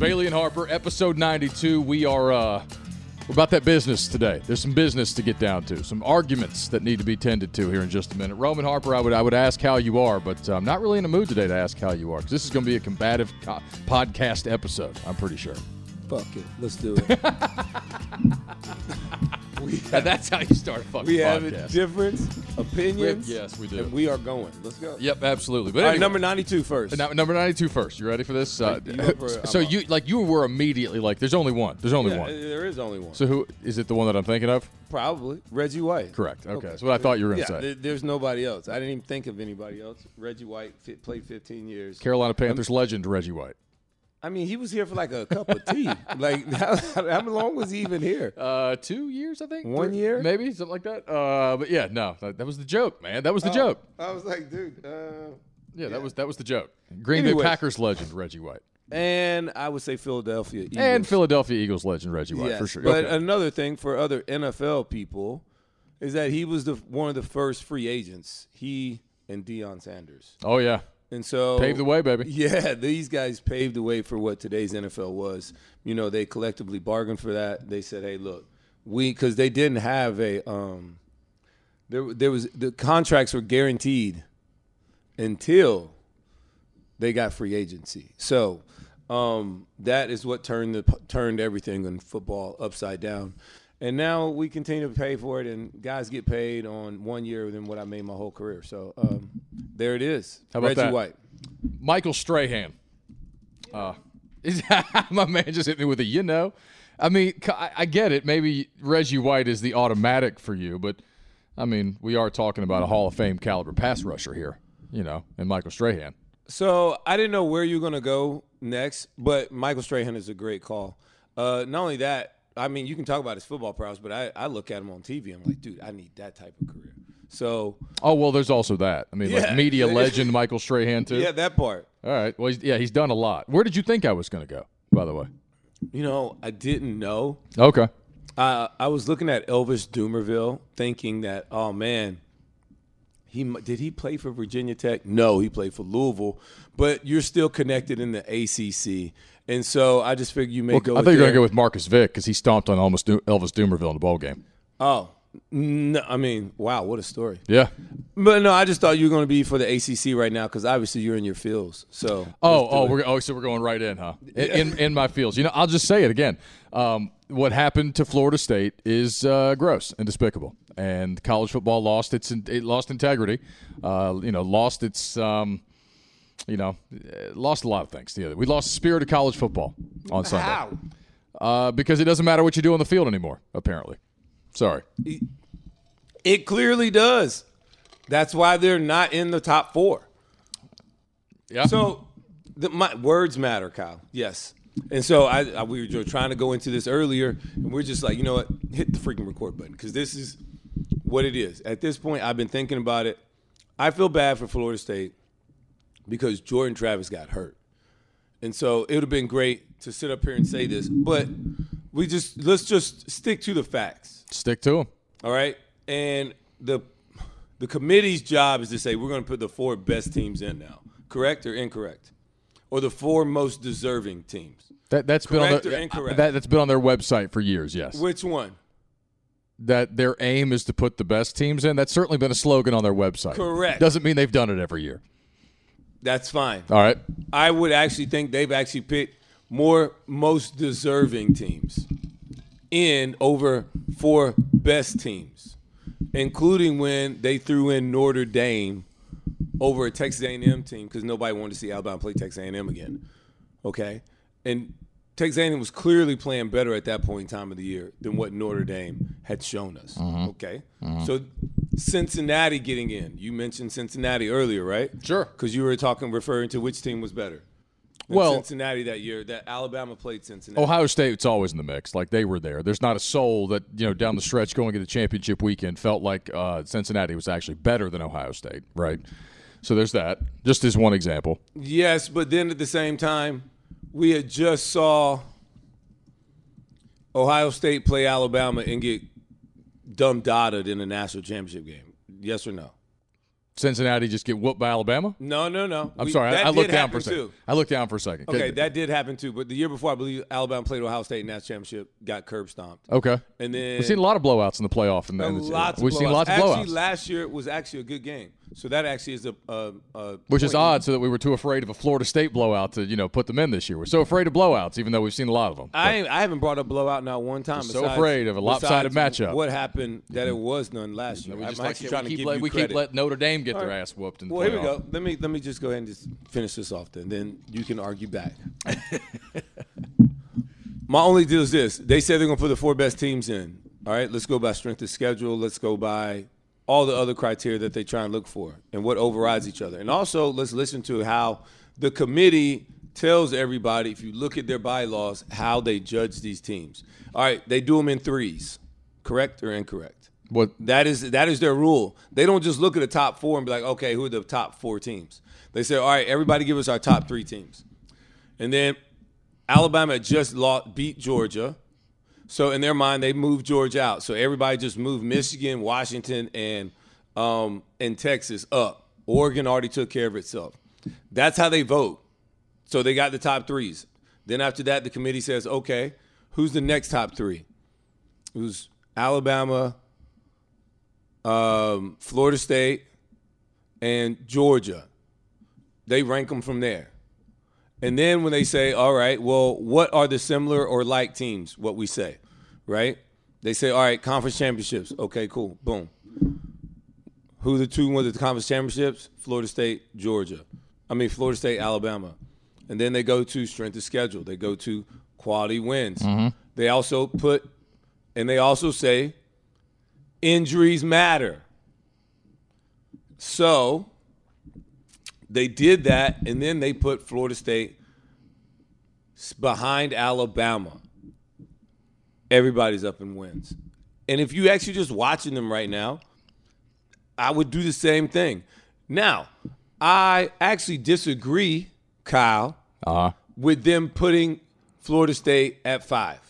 Bailey and Harper, episode 92. We are uh, we're about that business today. There's some business to get down to, some arguments that need to be tended to here in just a minute. Roman Harper, I would I would ask how you are, but uh, I'm not really in a mood today to ask how you are because this is going to be a combative co- podcast episode. I'm pretty sure. Fuck it. Let's do it. And that's how you start a fucking we have podcast. difference, opinions. yes, we do. And we are going. Let's go. Yep, absolutely. But All right, anyway, number 92 first. Now, number 92 first. You ready for this? Uh, You for- so I'm up. you like you were immediately like, there's only one. There's only Yeah, one. there is only one. So who is it? The one that I'm thinking of? Probably Reggie White. Correct. Okay, that's what I thought you were going Yeah, to say. there- there's nobody else. I didn't even think of anybody else. Reggie White fit, played 15 years. Carolina Panthers legend Reggie White. I mean, he was here for like a cup of tea. like, how, how long was he even here? Uh, two years, I think. One Three- year? maybe something like that. Uh, but yeah, no, that, that was the joke, man. That was the Oh, joke. I was like, dude. Uh, Yeah, that was that was the joke. Green Bay Packers legend Reggie White and I would say Philadelphia Eagles. and Philadelphia Eagles legend Reggie White Yes, for sure. But Okay. another thing for other NFL people is that he was the one of the first free agents. He and Deion Sanders. oh yeah, And so paved the way, baby. Yeah, these guys paved the way for what today's NFL was. You know, they collectively bargained for that. They said, "Hey, look, we because they didn't have a um, there there was the contracts were guaranteed until they got free agency. So um, that is what turned the turned everything in football upside down. And now we continue to pay for it, and guys get paid on one year than what I made my whole career. So um, there it is. How about Reggie that? White. Michael Strahan. Uh, is, my man just hit me with a you know. I mean, I get it. Maybe Reggie White is the automatic for you, but I mean, we are talking about a Hall of Fame caliber pass rusher here, you know, and Michael Strahan. So I didn't know where you were gonna go next, but Michael Strahan is a great call. Uh, not only that, I mean, you can talk about his football prowess, but I, I look at him on TV. I'm like, dude, I need that type of career. So Oh well, there's also that. I mean, like media legend Michael Strahan too. yeah, that part. All right. Well, he's, yeah, he's done a lot. Where did you think I was going to go? By the way. You know, I didn't know. Okay. I I was looking at Elvis Dumervil, thinking that, oh man, he did he play for Virginia Tech? No, he played for Louisville. But you're still connected in the ACC, and so I just figured you may go. I with thought you were gonna go with Marcus Vick because he stomped on almost Elvis Dumervil in the ball game. Oh, no, I mean, wow, what a story. Yeah. But no, I just thought you were going to be for the ACC right now because obviously you're in your fields. So Oh, oh, it. we're oh, so we're going right in, huh? In in, in my fields. You know, I'll just say it again. Um, what happened to Florida State is uh, gross and despicable, and college football lost its it lost integrity. Uh, you know, lost its um, you know, uh, lost a lot of things. Yeah, we lost the spirit of college football on Sunday How? uh, because it doesn't matter what you do on the field anymore. Apparently, sorry. It clearly does. That's why they're not in the top four. Yeah. So the, my words matter, Kyle. Yes. And so I, I we were trying to go into this earlier, and we're just like, you know what? Hit the freaking record button because this is what it is. At this point, I've been thinking about it. I feel bad for Florida State because Jordan Travis got hurt, and so it would have been great to sit up here and say this, but we just let's just stick to the facts. Stick to them. All right. And the the committee's job is to say we're going to put the four best teams in now. Correct or incorrect? Or the four most deserving teams. That that's been Correct on or their, incorrect? that, that's been on their website for years. Yes. Which one? that their aim is to put the best teams in. That's certainly been a slogan on their website. Correct. Doesn't mean they've done it every year. That's fine. All right. I would actually think they've actually picked more most deserving teams in over four best teams, including when they threw in Notre Dame over a Texas A&M team because nobody wanted to see Alabama play Texas A&M again. Okay, and Texas A&M was clearly playing better at that point in time of the year than what Notre Dame had shown us. Mm-hmm. Okay, mm-hmm. so Cincinnati getting in. You mentioned Cincinnati earlier, right? Sure. Because you were talking, referring to which team was better. Well- Cincinnati that year, that Alabama played Cincinnati. Ohio State's always in the mix. Like they were there. There's not a soul that you know down the stretch going into the championship weekend felt like uh, Cincinnati was actually better than Ohio State. Right. So there's that. Just as one example. Yes, but then at the same time, we had just saw Ohio State play Alabama and get dumb dotted in the national championship game. Yes or no? Cincinnati just get whooped by Alabama? No, no, no. I'm We- sorry. I, I looked down for a second. too. I looked down for a second. Okay, that did happen too. But the year before, I believe Alabama played Ohio State in that championship, got curb stomped. okay. And then We've seen a lot of blowouts in the playoff. And, and lots of we've seen lots of actually, blowouts. last year it was actually a good game. So that actually is a, a, a Which is odd, so that we were too afraid of a Florida State blowout to, you know, put them in this year. We're so afraid of blowouts, even though we've seen a lot of them. I I haven't brought a blowout not one time. so afraid of a lopsided matchup. What happened that it mm-hmm. was none last mm-hmm. year? we I'm just like actually trying to keep give let, you we credit. keep letting Notre Dame get their ass whooped in the Well, here we go. Let me let me just go ahead and just finish this off. Then then you can argue back. My only deal is this: they said they're going to put the four best teams in. All right, let's go by strength of schedule. Let's go by all the other criteria that they try and look for, and what overrides each other. And also, let's listen to how the committee tells everybody, if you look at their bylaws, how they judge these teams. All right, they do them in threes, correct or incorrect? What That is that is their rule. They don't just look at the top four and be like, okay, who are the top four teams? They say, all right, everybody give us our top three teams. And then Alabama just lost, beat Georgia. So in their mind, they moved George out. So everybody just moved Michigan, Washington, and um, and Texas up. Oregon already took care of itself. That's how they vote. So they got the top threes. Then after that, the committee says, okay, who's the next top three? Who's Alabama, um, Florida State, and Georgia. They rank them from there. And then when they say, all right, well, what are the similar or like teams? What we say, right? They say, all right, conference championships. Okay, cool. Boom. Who the two won the conference championships? Florida State, Georgia. I mean, Florida State, Alabama. And then they go to strength of schedule. They go to quality wins. Mm-hmm. They also put, and they also say, injuries matter. So they did that, and then they put Florida State behind Alabama. Everybody's up in wins. And if you actually just watching them right now, I would do the same thing. Now, I actually disagree, Kyle, uh with them putting Florida State at five.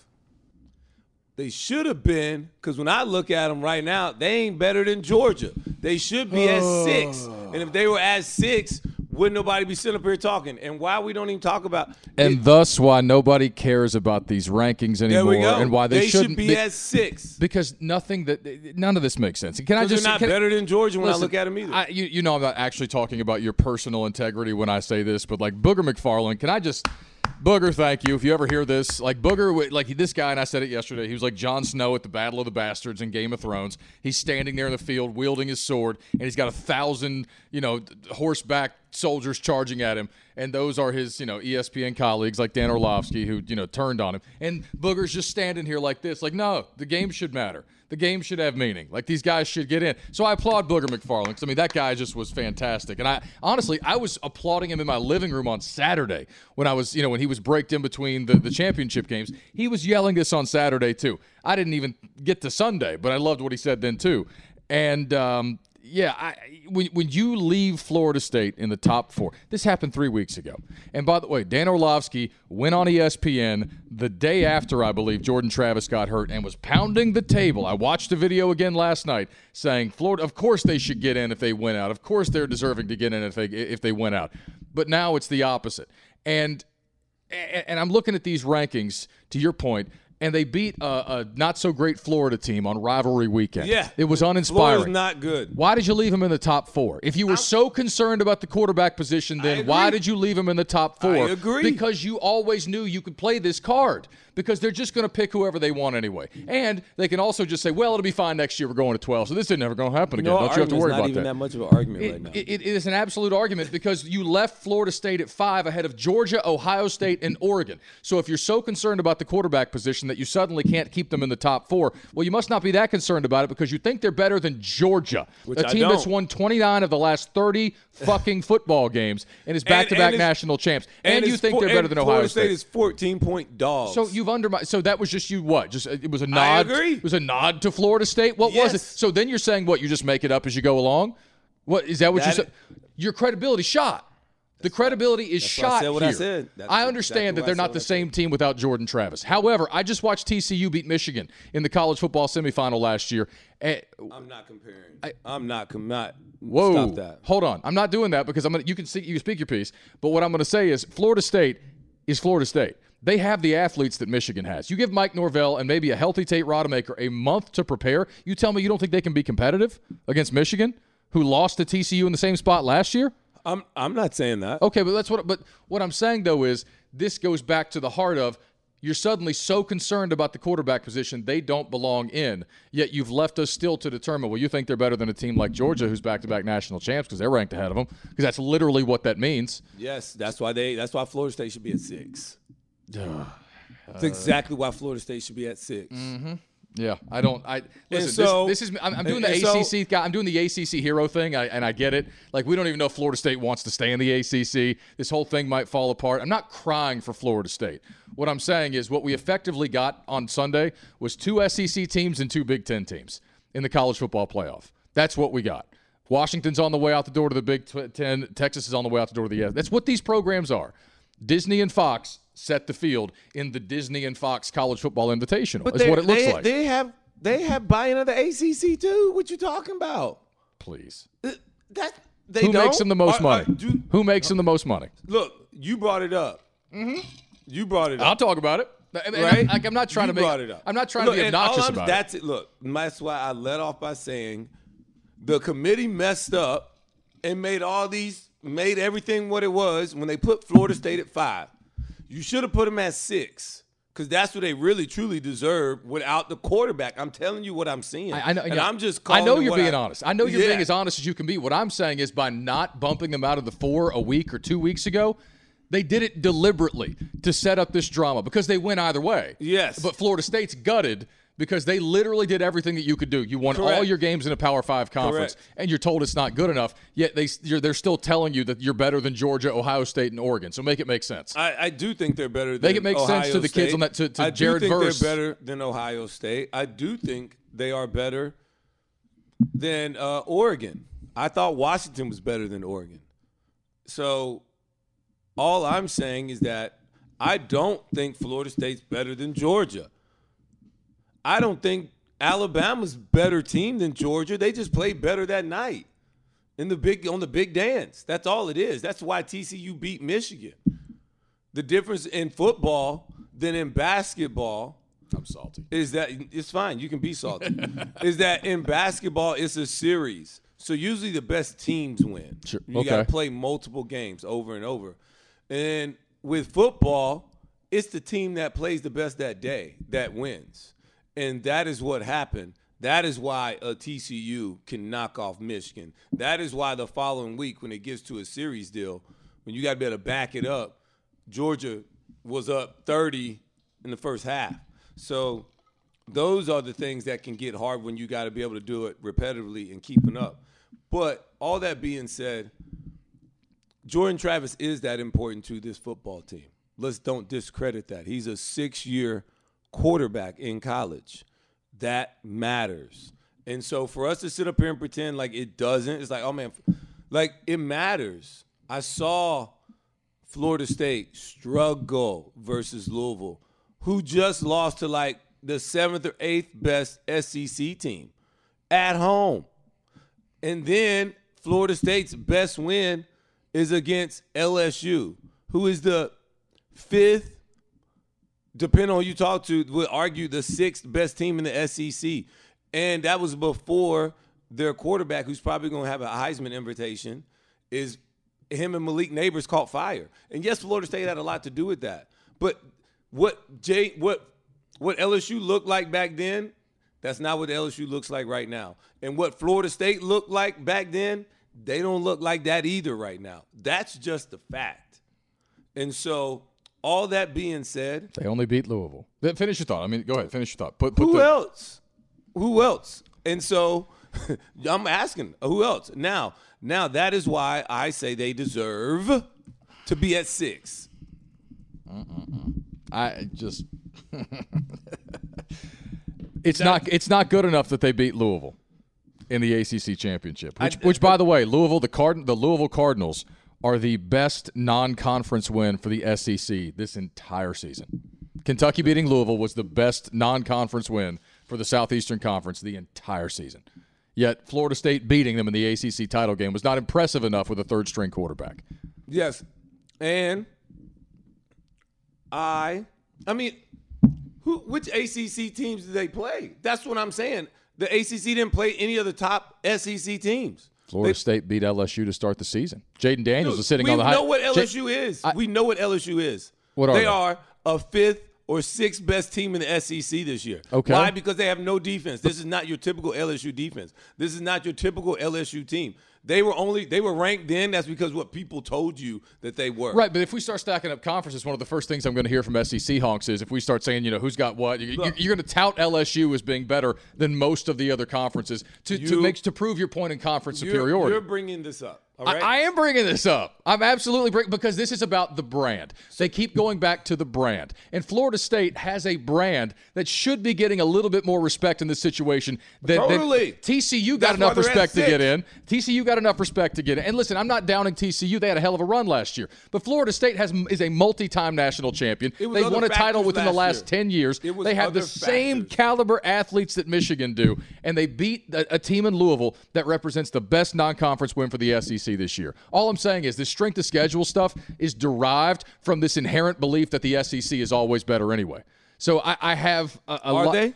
They should have been, because when I look at them right now, they ain't better than Georgia. They should be at six. Oh. And if they were at six, wouldn't nobody be sitting up here talking? And why we don't even talk about and thus why nobody cares about these rankings there anymore we go. and why they, they shouldn't should be at six. because nothing that none of this makes sense. Can I just they're not can- better than Georgia when Listen, I look at them either. I, you, you know, I'm not actually talking about your personal integrity when I say this, but like Booger McFarland, can I just. Booger, thank you. If you ever hear this, like Booger, like this guy, and I said it yesterday, he was like Jon Snow at the Battle of the Bastards in Game of Thrones. He's standing there in the field wielding his sword, and he's got a thousand, you know, horseback soldiers charging at him. And those are his, you know, ESPN colleagues like Dan Orlovsky who, you know, turned on him. And Booger's just standing here like this, like, no, the game should matter. The game should have meaning. Like these guys should get in. So I applaud Booger McFarland because I mean that guy just was fantastic. And I honestly I was applauding him in my living room on Saturday when I was you know when he was braked in between the, the championship games. He was yelling this on Saturday too. I didn't even get to Sunday, but I loved what he said then too. And um, yeah, I, when, when you leave Florida State in the top four, this happened three weeks ago. And by the way, Dan Orlovsky went on ESPN the day after, I believe, Jordan Travis got hurt and was pounding the table. I watched the video again last night saying, Florida, of course they should get in if they win out. Of course they're deserving to get in if they, if they win out. But now it's the opposite. And and I'm looking at these rankings, to your point, and they beat a, a not so great Florida team on rivalry weekend. Yeah. It was uninspiring. Florida's not good. Why did you leave him in the top four? If you were so concerned about the quarterback position, then why did you leave him in the top four? I agree. Because you always knew you could play this card. Because they're just going to pick whoever they want anyway. And they can also just say, well, it'll be fine next year. We're going to 12. So this isn't ever going to happen again. No, Don't you have to worry not about even that. that much of an argument It- right now. it- it is an absolute argument because you left Florida State at five ahead of Georgia, Ohio State, and Oregon. So if you're so concerned about the quarterback position that you suddenly can't keep them in the top four, well, you must not be that concerned about it because you think they're better than Georgia, Which a I team that's won 29 of the last 30 fucking football games and is back-to-back and it's- national champs. And, you think they're better and than Ohio Florida State. State is 14 point dogs. So you've undermined. So that was just you. What? Just uh, it was a nod. I agree. It was a nod to Florida State. What was it? So then you're saying what? You just make it up as you go along. What is that? What you said? Your credibility shot. The credibility is I shot said what here. I I understand exactly that they're not the same team without Jordan Travis. However, I just watched TCU beat Michigan in the college football semifinal last year. And, I'm not comparing. I, am not. Com- not. whoa, Stop that. hold on. I'm not doing that because I'm gonna. You can see you speak your piece, but what I'm going to say is Florida State is Florida State. They have the athletes that Michigan has. You give Mike Norvell and maybe a healthy Tate Rodemaker a month to prepare. You tell me you don't think they can be competitive against Michigan, who lost to TCU in the same spot last year? I'm. I'm not saying that. Okay, but that's what. But what I'm saying though is this goes back to the heart of you're suddenly so concerned about the quarterback position they don't belong in. Yet you've left us still to determine. Well, you think they're better than a team like Georgia, who's back-to-back national champs because they're ranked ahead of them. Because that's literally what that means. Yes, that's why they. That's why Florida State should be at six. That's exactly why Florida State should be at 6 mm-hmm. Yeah, I don't. I listen. so- this, this is. I'm, I'm doing the and so- ACC guy. I'm doing the ACC hero thing, I, and I get it. Like we don't even know if Florida State wants to stay in the ACC. This whole thing might fall apart. I'm not crying for Florida State. What I'm saying is, what we effectively got on Sunday was two SEC teams and two Big Ten teams in the college football playoff. That's what we got. Washington's on the way out the door to the Big Ten. Texas is on the way out the door to the. That's what these programs are. Disney and Fox set the field in the Disney and Fox College Football Invitational. is what it looks they, like. They have. They have buy-in of the ACC too. What you talking about? Please. Uh, That they Who don't? makes them the most Are- money? are- do- Who makes them the most money? look, you brought it up. Mm-hmm. You brought it up. I'll talk about it. And I'm- right? Like I'm not trying You to make. brought it up. I'm not trying Look, to be obnoxious I'm- about that's it. it. Look, that's why I let off by saying the committee messed up and made all these made everything what it was when they put Florida State at five. You should have put them at six. Because that's what they really truly deserve without the quarterback. I'm telling you what I'm seeing. I, I know. and yeah. I'm just. I know you're being I- honest. I know you're Yeah. being as honest as you can be. What I'm saying is, by not bumping them out of the four a week or two weeks ago, they did it deliberately to set up this drama because they win either way. Yes. But Florida State's gutted because they literally did everything that you could do. You won all your games in a Power Five conference, Correct. and you're told it's not good enough. Yet they you're, they're still telling you that you're better than Georgia, Ohio State, and Oregon. So make it make sense. I, I do think they're better. Than Make it make sense Ohio to the kids on that- to- to I Jared do think Verse. they're better than Ohio State. I do think they are better than uh, Oregon. I thought Washington was better than Oregon. So all I'm saying is that I don't think Florida State's better than Georgia. I don't think Alabama's better team than Georgia. They just played better that night in the big on the big dance. That's all it is. That's why TCU beat Michigan. The difference in football than in basketball I'm salty. is that it's fine. You can be salty. is that in basketball it's a series. So usually the best teams win. Sure. You got to play multiple games over and over. And with football, it's the team that plays the best that day that wins. And that is what happened. That is why a TCU can knock off Michigan. That is why the following week, when it gets to a series deal, when you got to be able to back it up, Georgia was up 30 in the first half. So those are the things that can get hard when you got to be able to do it repetitively and keeping up. But all that being said, Jordan Travis is that important to this football team. Let's don't discredit that. He's a six year quarterback in college. That matters. And so for us to sit up here and pretend like it doesn't, it's like, oh man, like it matters. I saw Florida State struggle versus Louisville, who just lost to like the seventh or eighth best SEC team at home. And then Florida State's best win is against LSU, who is the fifth, depending on who you talk to, would argue the sixth best team in the SEC. And that was before their quarterback, who's probably going to have a Heisman invitation, is him and Malik Nabers caught fire. And yes, Florida State had a lot to do with that. But what Jay, what what LSU looked like back then, that's not what LSU looks like right now. And what Florida State looked like back then, they don't look like that either right now. That's just the fact. And so, all that being said, They only beat Louisville. Finish your thought. I mean, go ahead. Finish your thought. Put, put who the, else? Who else? And so I'm asking, who else? Now, now that is why I say they deserve to be at six. I just it's not it's not good enough that they beat Louisville in the ACC championship. Which, which by the way, Louisville the Card the Louisville Cardinals are the best non-conference win for the SEC this entire season. Kentucky beating Louisville was the best non-conference win for the Southeastern Conference the entire season. Yet Florida State beating them in the ACC title game was not impressive enough with a third-string quarterback. Yes, and I, I mean, who? Which ACC teams did they play? That's what I'm saying. The ACC didn't play any of the top SEC teams. Florida They- State beat LSU to start the season. Jayden Daniels is sitting on the high. We know what LSU is. we know what LSU is. What are they they? are a fifth or sixth best team in the SEC this year. Okay. Why? Because they have no defense. This is not your typical LSU defense. This is not your typical LSU team. They were only they were ranked then. That's because what people told you that they were. Right, but if we start stacking up conferences, one of the first things I'm going to hear from SEC honks is if we start saying, you know, who's got what, you, you're going to tout LSU as being better than most of the other conferences to, to You- make to prove your point in conference You're- superiority. You're bringing this up. I- I, am bringing this up. I'm absolutely bring, because this is about the brand. They keep going back to the brand, and Florida State has a brand that should be getting a little bit more respect in this situation. Than, than- Totally. TCU got That's enough respect to get in. TCU got enough respect to get in. And listen, I'm not downing TCU. They had a hell of a run last year, but Florida State has is a multi-time national champion. They won a title factors within the last year. ten years. They have the other same caliber athletes that Michigan do, and they beat a, a team in Louisville that represents the best non-conference win for the SEC this year. All I'm saying is this strength of schedule stuff is derived from this inherent belief that the SEC is always better anyway. So I, I have a, a Are lot. they?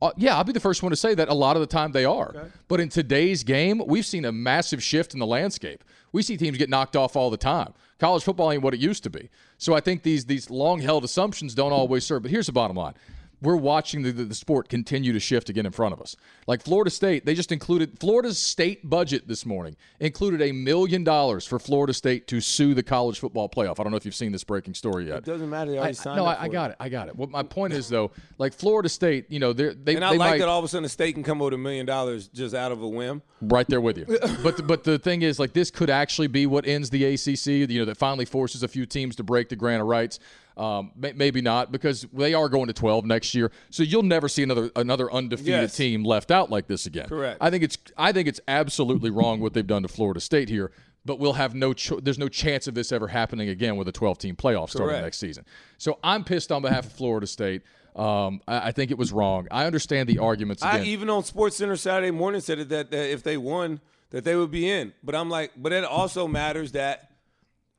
Uh, yeah, I'll be the first one to say that a lot of the time they are. But in today's game, we've seen a massive shift in the landscape. We see teams get knocked off all the time. College football ain't what it used to be. So I think these these long held assumptions don't always serve. But here's the bottom line. We're watching the, the, sport continue to shift again in front of us. Like Florida State, they just included Florida's state budget this morning included a million dollars for Florida State to sue the college football playoff. I don't know if you've seen this breaking story yet. It doesn't matter. They I, signed no, I, I got it. I got it. What my point is though, like Florida State, you know, they're, they And I they like might, that all of a sudden the state can come over a million dollars just out of a whim. Right there with you. but but the thing is, like this could actually be what ends the ACC. You know, that finally forces a few teams to break the grant of rights. Um, may, maybe not because they are going to 12 next year. So you'll never see another another undefeated Yes. team left out like this again. Correct. I think it's I think it's absolutely wrong what they've done to Florida State here. But we'll have no cho- there's no chance of this ever happening again with a 12 team playoff starting Correct. next season. So I'm pissed on behalf of Florida State. Um, I, I think it was wrong. I understand the arguments I even on SportsCenter Saturday morning said it that, that if they won, that they would be in. But I'm like, but it also matters that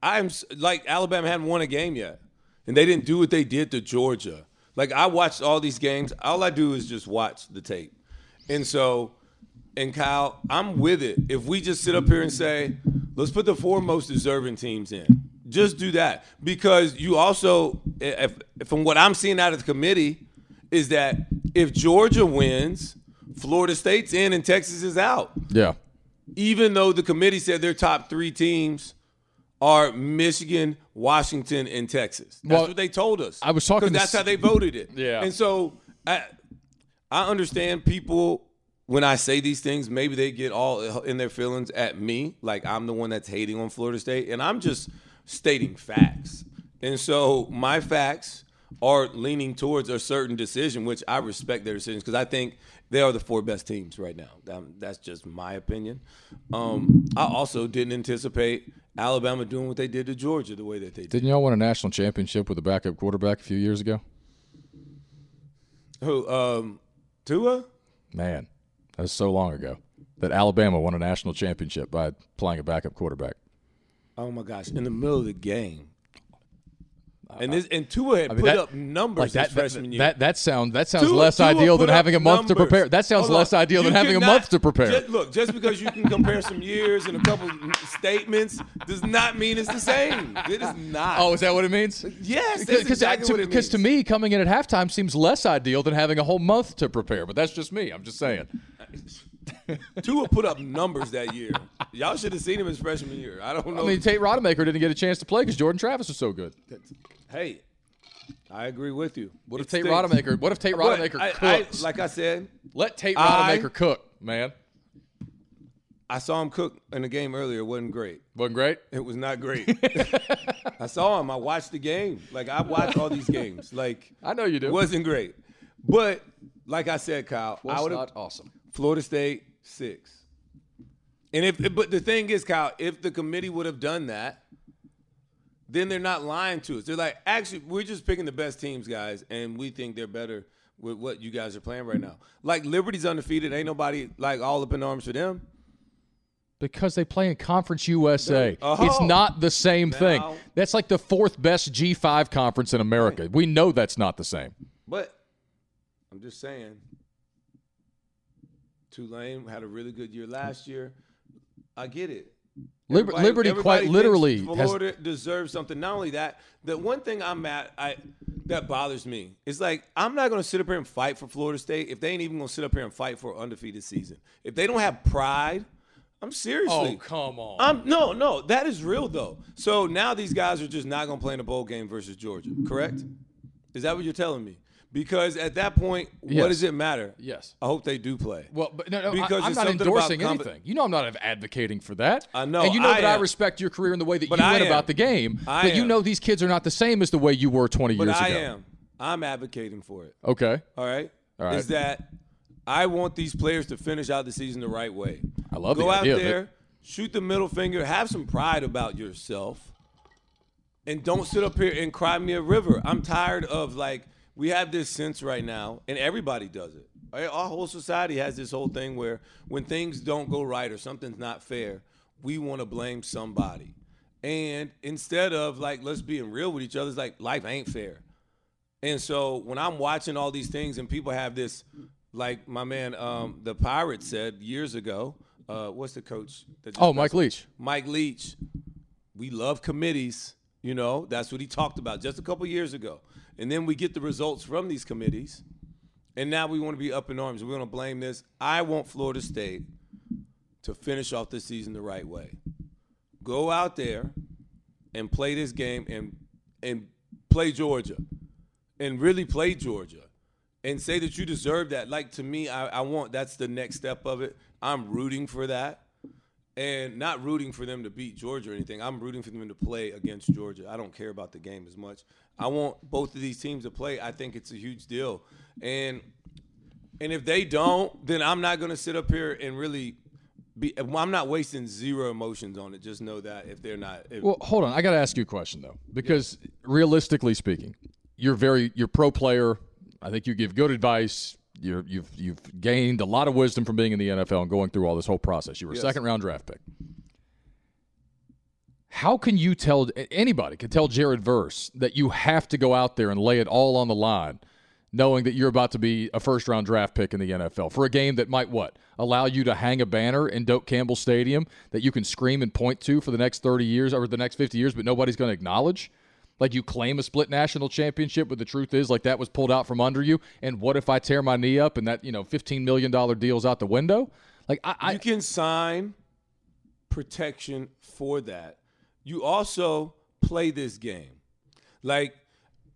I'm like Alabama hadn't won a game yet, and they didn't do what they did to Georgia. Like I watched all these games. All I do is just watch the tape, and so, and Kyle, I'm with it. If we just sit up here and say, let's put the four most deserving teams in, just do that because you also, if, from what I'm seeing out of the committee, is that if Georgia wins, Florida State's in and Texas is out. yeah. Even though the committee said their top three teams are Michigan, Washington, and Texas. That's Well, what they told us. I was talking That's how they voted it. Yeah. And so I, I understand people when I say these things. Maybe they get all in their feelings at me, like I'm the one that's hating on Florida State, and I'm just stating facts. And so my facts are leaning towards a certain decision, which I respect their decisions because I think they are the four best teams right now. That's just my opinion. Um, I also didn't anticipate Alabama doing what they did to Georgia the way that they did. Didn't y'all win a national championship with a backup quarterback a few years ago? Who? Um, Tua? Man, that was so long ago that Alabama won a national championship by playing a backup quarterback. Oh my gosh! In the middle of the game, and this and Tua had I mean, put that- up numbers Like that, freshman that, year. that that sounds that sounds Tua- less Tua ideal than having a month to prepare. That sounds Hold on. less ideal than You having a month to prepare. Just, look, just because you can compare some years and a couple statements does not mean it's the same. It is not. oh, is that what it means? yes, Because uh, exactly to, what it because to me, coming in at halftime seems less ideal than having a whole month to prepare. But that's just me. I'm just saying. Uh, Tua put up numbers that year. Y'all should have seen him his freshman year. I don't know. I mean, Tate Rodemaker didn't get a chance to play because Jordan Travis was so good. hey, I agree with you. What if Tate stinks. Rodemaker? What if Tate Rodemaker I- I- cooks? like I said, Let Tate I- Rodemaker cook, man. I saw him cook in a game earlier. It wasn't great. Wasn't great. It was not great. I saw him. I watched the game. Like I watched all these games. Like I know you do. it wasn't great. But like I said, Kyle, I Was would not have awesome. Florida State six. And if, but the thing is, Kyle, if the committee would have done that, then they're not lying to us. They're like, actually, we're just picking the best teams, guys, and we think they're better with what you guys are playing right now. Like Liberty's undefeated, ain't nobody like all up in arms for them. Because they play in Conference USA. Oh. Uh-huh. It's not the same thing. That's like the fourth best G5 conference in America. We know that's not the same. But I'm just saying, Tulane had a really good year last year. I get it. Everybody- Liberty quite literally thinks has Florida deserves something. Not only that, the one thing I'm at I that bothers me is like I'm not going to sit up here and fight for Florida State if they ain't even going to sit up here and fight for an undefeated season. If they don't have pride, I'm seriously. Oh, come on. I'm no, no, that is real though. So now these guys are just not going to play in a bowl game versus Georgia, correct? Is that what you're telling me? Because at that point, Yes. what does it matter? Yes. I hope they do play. Well, but no, no Because I, am not endorsing comp- anything. You know, I'm not advocating for that. I know, and you know I that I respect your career and the way that But you I went am. about the game. I but you know, these kids are not the same as the way you were 20 But years I ago. I am. I'm advocating for it. Okay, All right. All right. Is that I want these players to finish out the season the right way. I love Go the out idea of it. there, shoot the middle finger, have some pride about yourself, and don't sit up here and cry me a river. I'm tired of like we have this sense right now, and everybody does it. Our whole society has this whole thing where when things don't go right or something's not fair, we want to blame somebody. And instead of like let's being real with each other, it's like life ain't fair. And so when I'm watching all these things and people have this, like my man, um, the Pirate said years ago, uh, what's the coach? That Oh, Mike? Leach. Mike Leach. We love committees. You know, that's what he talked about just a couple years ago. And then we get the results from these committees. And now we want to be up in arms. We're going to blame this. I want Florida State to finish off the season the right way. Go out there and play this game and and play Georgia and really play Georgia and say that you deserve that. Like to me, I, I want that's the next step of it. I'm rooting for that. And not rooting for them to beat Georgia or anything. I'm rooting for them to play against Georgia. I don't care about the game as much. I want both of these teams to play. I think it's a huge deal. And and if they don't, then I'm not going to sit up here and really be. I'm not wasting zero emotions on it. Just know that if they're not, if, Well, hold on. I got to ask you a question though, because realistically speaking, you're very you're pro player. I think you give good advice. You're, you've you've gained a lot of wisdom from being in the NFL and going through all this whole process. You were a Yes. second round draft pick. How can you tell anybody can tell Jared Verse that you have to go out there and lay it all on the line, knowing that you're about to be a first round draft pick in the NFL for a game that might what allow you to hang a banner in Doak Campbell Stadium that you can scream and point to for the next 30 years or the next 50 years, but nobody's going to acknowledge. Like you claim a split national championship, but the truth is, like that was pulled out from under you. And what if I tear my knee up and that you know 15 million dollar deal's out the window? Like I, I you can sign protection for that. You also play this game. Like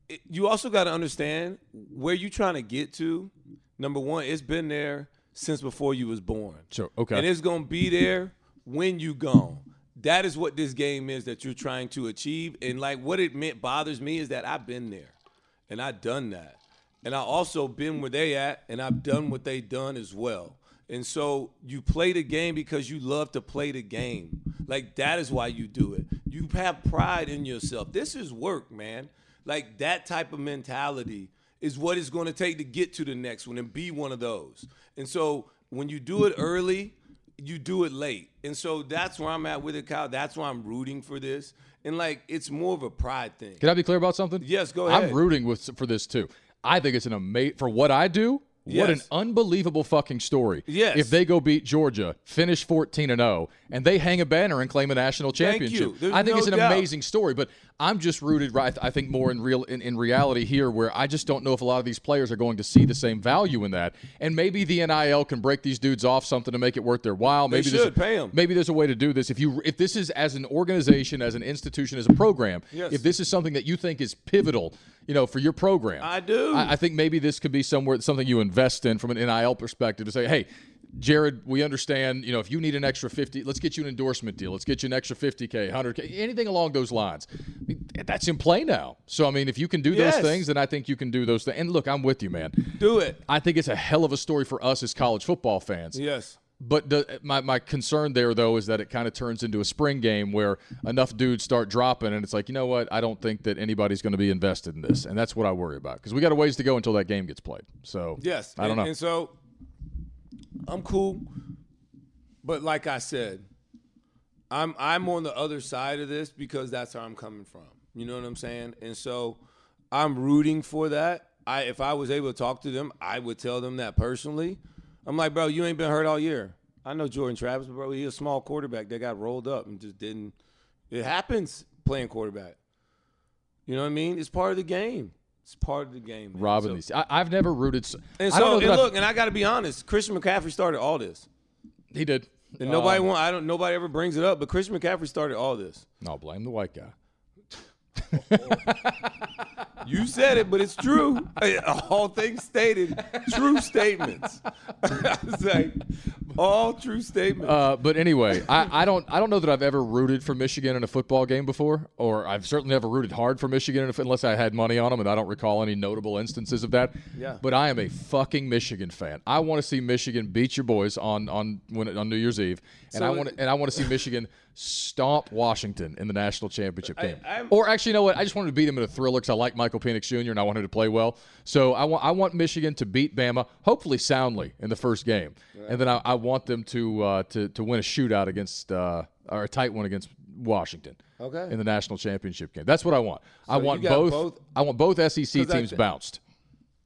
it- you also got to understand where you're trying to get to. Number one, it's been there since before you was born. Sure, okay. And it's gonna be there when you gone. That is what this game is that you're trying to achieve. And like what it meant bothers me is that I've been there and I've done that. And I also been where they at and I've done what they done as well. And so you play the game because you love to play the game. Like that is why you do it. You have pride in yourself. This is work, man. Like that type of mentality is what it's going to take to get to the next one and be one of those. And so when you do it early, you do it late. And so that's where I'm at with it, Kyle. That's why I'm rooting for this. And like it's more of a pride thing. Can I be clear about something? Yes, go ahead. I'm rooting with for this too. I think it's an amazing for what I do. What an unbelievable fucking story. Yes. If they go beat Georgia, finish 14 and 0, and they hang a banner and claim a national Thank you. championship. I think no it's an doubt. amazing story, but I'm just rooted right I think more in real in, in reality here where I just don't know if a lot of these players are going to see the same value in that. And maybe the NIL can break these dudes off something to make it worth their while. Maybe there's should. them. Maybe there's a way to do this. If you if this is as an organization, as an institution, as a program, Yes. if this is something that you think is pivotal, you know, for your program. I do. I, I think maybe this could be somewhere something you invest in from an NIL perspective to say, hey, Jared, we understand, you know, if you need an extra 50, let's get you an endorsement deal. Let's get you an extra 50K, 100K, anything along those lines. That's in play now. So, I mean, if you can do Yes. those things, then I think you can do those things. And look, I'm with you, man. do it. I think it's a hell of a story for us as college football fans. Yes. But the, my, my concern there, though, is that it kind of turns into a spring game where enough dudes start dropping, and it's like, you know what? I don't think that anybody's going to be invested in this, and that's what I worry about because we got a ways to go until that game gets played. So Yes. I don't and, know. And so I'm cool. But like I said, I'm I'm on the other side of this because that's where I'm coming from. You know what I'm saying? And so I'm rooting for that. I if I was able to talk to them, I would tell them that personally. I'm like, bro, you ain't been hurt all year. I know Jordan Travis, bro, he's a small quarterback that got rolled up and just didn't. It happens playing quarterback. You know what I mean? It's part of the game. It's part of the game. man. Robbing So- these, I, I've never rooted. s- and I don't so, know and that I've- look, and I got to be honest. Christian McCaffrey started all this, he did. and nobody Um, want. I don't. Nobody ever brings it up, but Christian McCaffrey started all this. No, blame the white guy. You said it, but it's true. all things stated, true statements. It's like, all true statements. Uh, but anyway, I, I don't I don't know that I've ever rooted for Michigan in a football game before, or I've certainly never rooted hard for Michigan if, unless I had money on them, and I don't recall any notable instances of that. Yeah. But I am a fucking Michigan fan. I want to see Michigan beat your boys on on when on New Year's Eve, and So I want and I want to see Michigan stomp Washington in the national championship game. I'm- or actually, you know what? I just wanted to beat him in a thriller because I like Michael Penix Jr. and I wanted to play well. So I want I want Michigan to beat Bama, hopefully soundly in the first game, and then I, I want them to uh, to to win a shootout against uh, or a tight one against Washington. Okay. In the national championship game, that's what I want. I want both, both- I want both SEC I teams thi- bounced.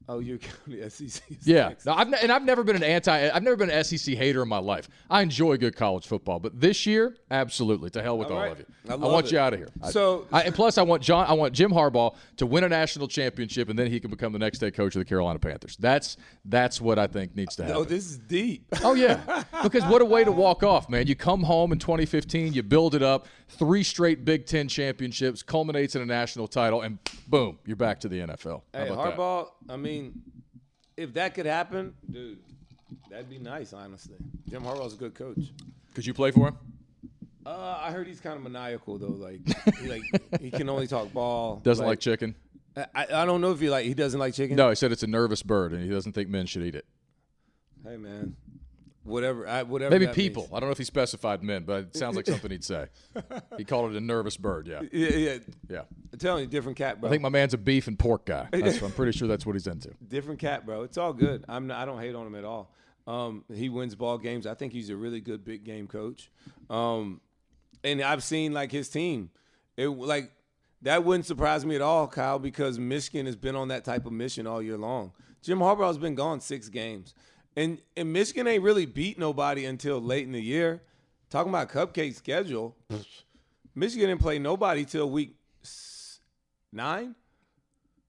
Oh, you're counting the SEC. Yeah, no, I've and I've never been an anti. I've never been an SEC hater in my life. I enjoy good college football, but this year, absolutely, to hell with all, right. of you. I I, want it. you out of here. So- I, and plus, I want John. I want Jim Harbaugh to win a national championship, and then he can become the next head coach of the Carolina Panthers. That's that's what I think needs to happen. Oh, this is deep. Oh yeah, because what a way to walk off, man! You come home in 2015, you build it up, three straight Big Ten championships, culminates in a national title, and boom, you're back to the NFL. How Hey, about that? Harbaugh. I mean, if that could happen, dude, that'd be nice. Honestly, Jim Harbaugh's a good coach. Could you play for him? Uh, I heard he's kind of maniacal though. Like, he, like he can only talk ball. Doesn't like chicken. I, I don't know if he like he doesn't like chicken. No, he said it's a nervous bird, and he doesn't think men should eat it. Hey man, whatever. I, whatever. Maybe people. means. I don't know if he specified men, but it sounds like something he'd say. He called it a nervous bird. Yeah, Yeah, yeah. yeah. I'm telling you, different cat, bro. I think my man's a beef and pork guy. That's, I'm pretty sure that's what he's into. different cat, bro. It's all good. I'm not, I don't hate on him at all. Um, he wins ball games. I think he's a really good big game coach. Um, and I've seen like his team. It like that wouldn't surprise me at all, Kyle, because Michigan has been on that type of mission all year long. Jim Harbaugh's been gone six games, and and Michigan ain't really beat nobody until late in the year. Talking about cupcake schedule, Michigan didn't play nobody till week nine,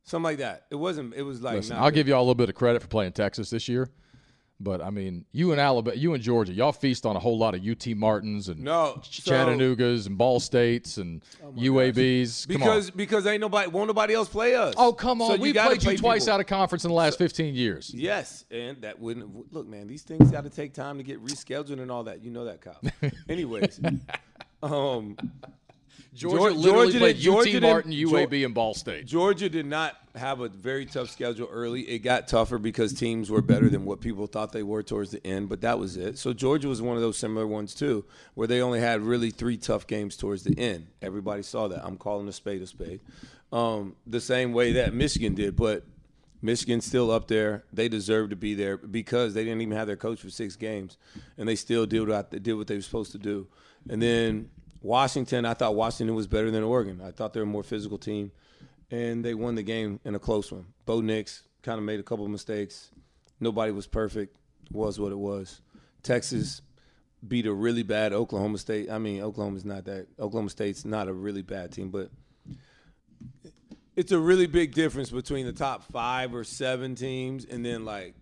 something like that. It wasn't. It was like Listen, I'll good. give you all a little bit of credit for playing Texas this year, but I mean, you and Alabama, you and Georgia, y'all feast on a whole lot of UT Martins and No, Ch- so- Oh Chattanoogas and Ball States and UABs. Come on. because because ain't nobody won't nobody else play us. oh come on, So we gotta played you twice people. out of conference in the last 15 years. Yes, and that wouldn't look, man. These things got to take time to get rescheduled and all that. You know that, Kyle. Anyways, um, Georgia, Georgia literally did- played Georgia UT did- Martin, UAB, and Ball State. Georgia did not have a very tough schedule early. It got tougher because teams were better than what people thought they were towards the end, but that was it. So Georgia was one of those similar ones too, where they only had really three tough games towards the end. Everybody saw that. I'm calling a spade a spade. Um, the same way that Michigan did, but Michigan's still up there. They deserve to be there because they didn't even have their coach for six games, and they still did what did what they were supposed to do. And then Washington, I thought Washington was better than Oregon. I thought they were a more physical team, and they won the game in a close one. Bo Nix kind of made a couple of mistakes. Nobody was perfect. Was what it was. Texas beat a really bad Oklahoma State. I mean, Oklahoma's not that. Oklahoma State's not a really bad team, but it's a really big difference between the top five or seven teams and then like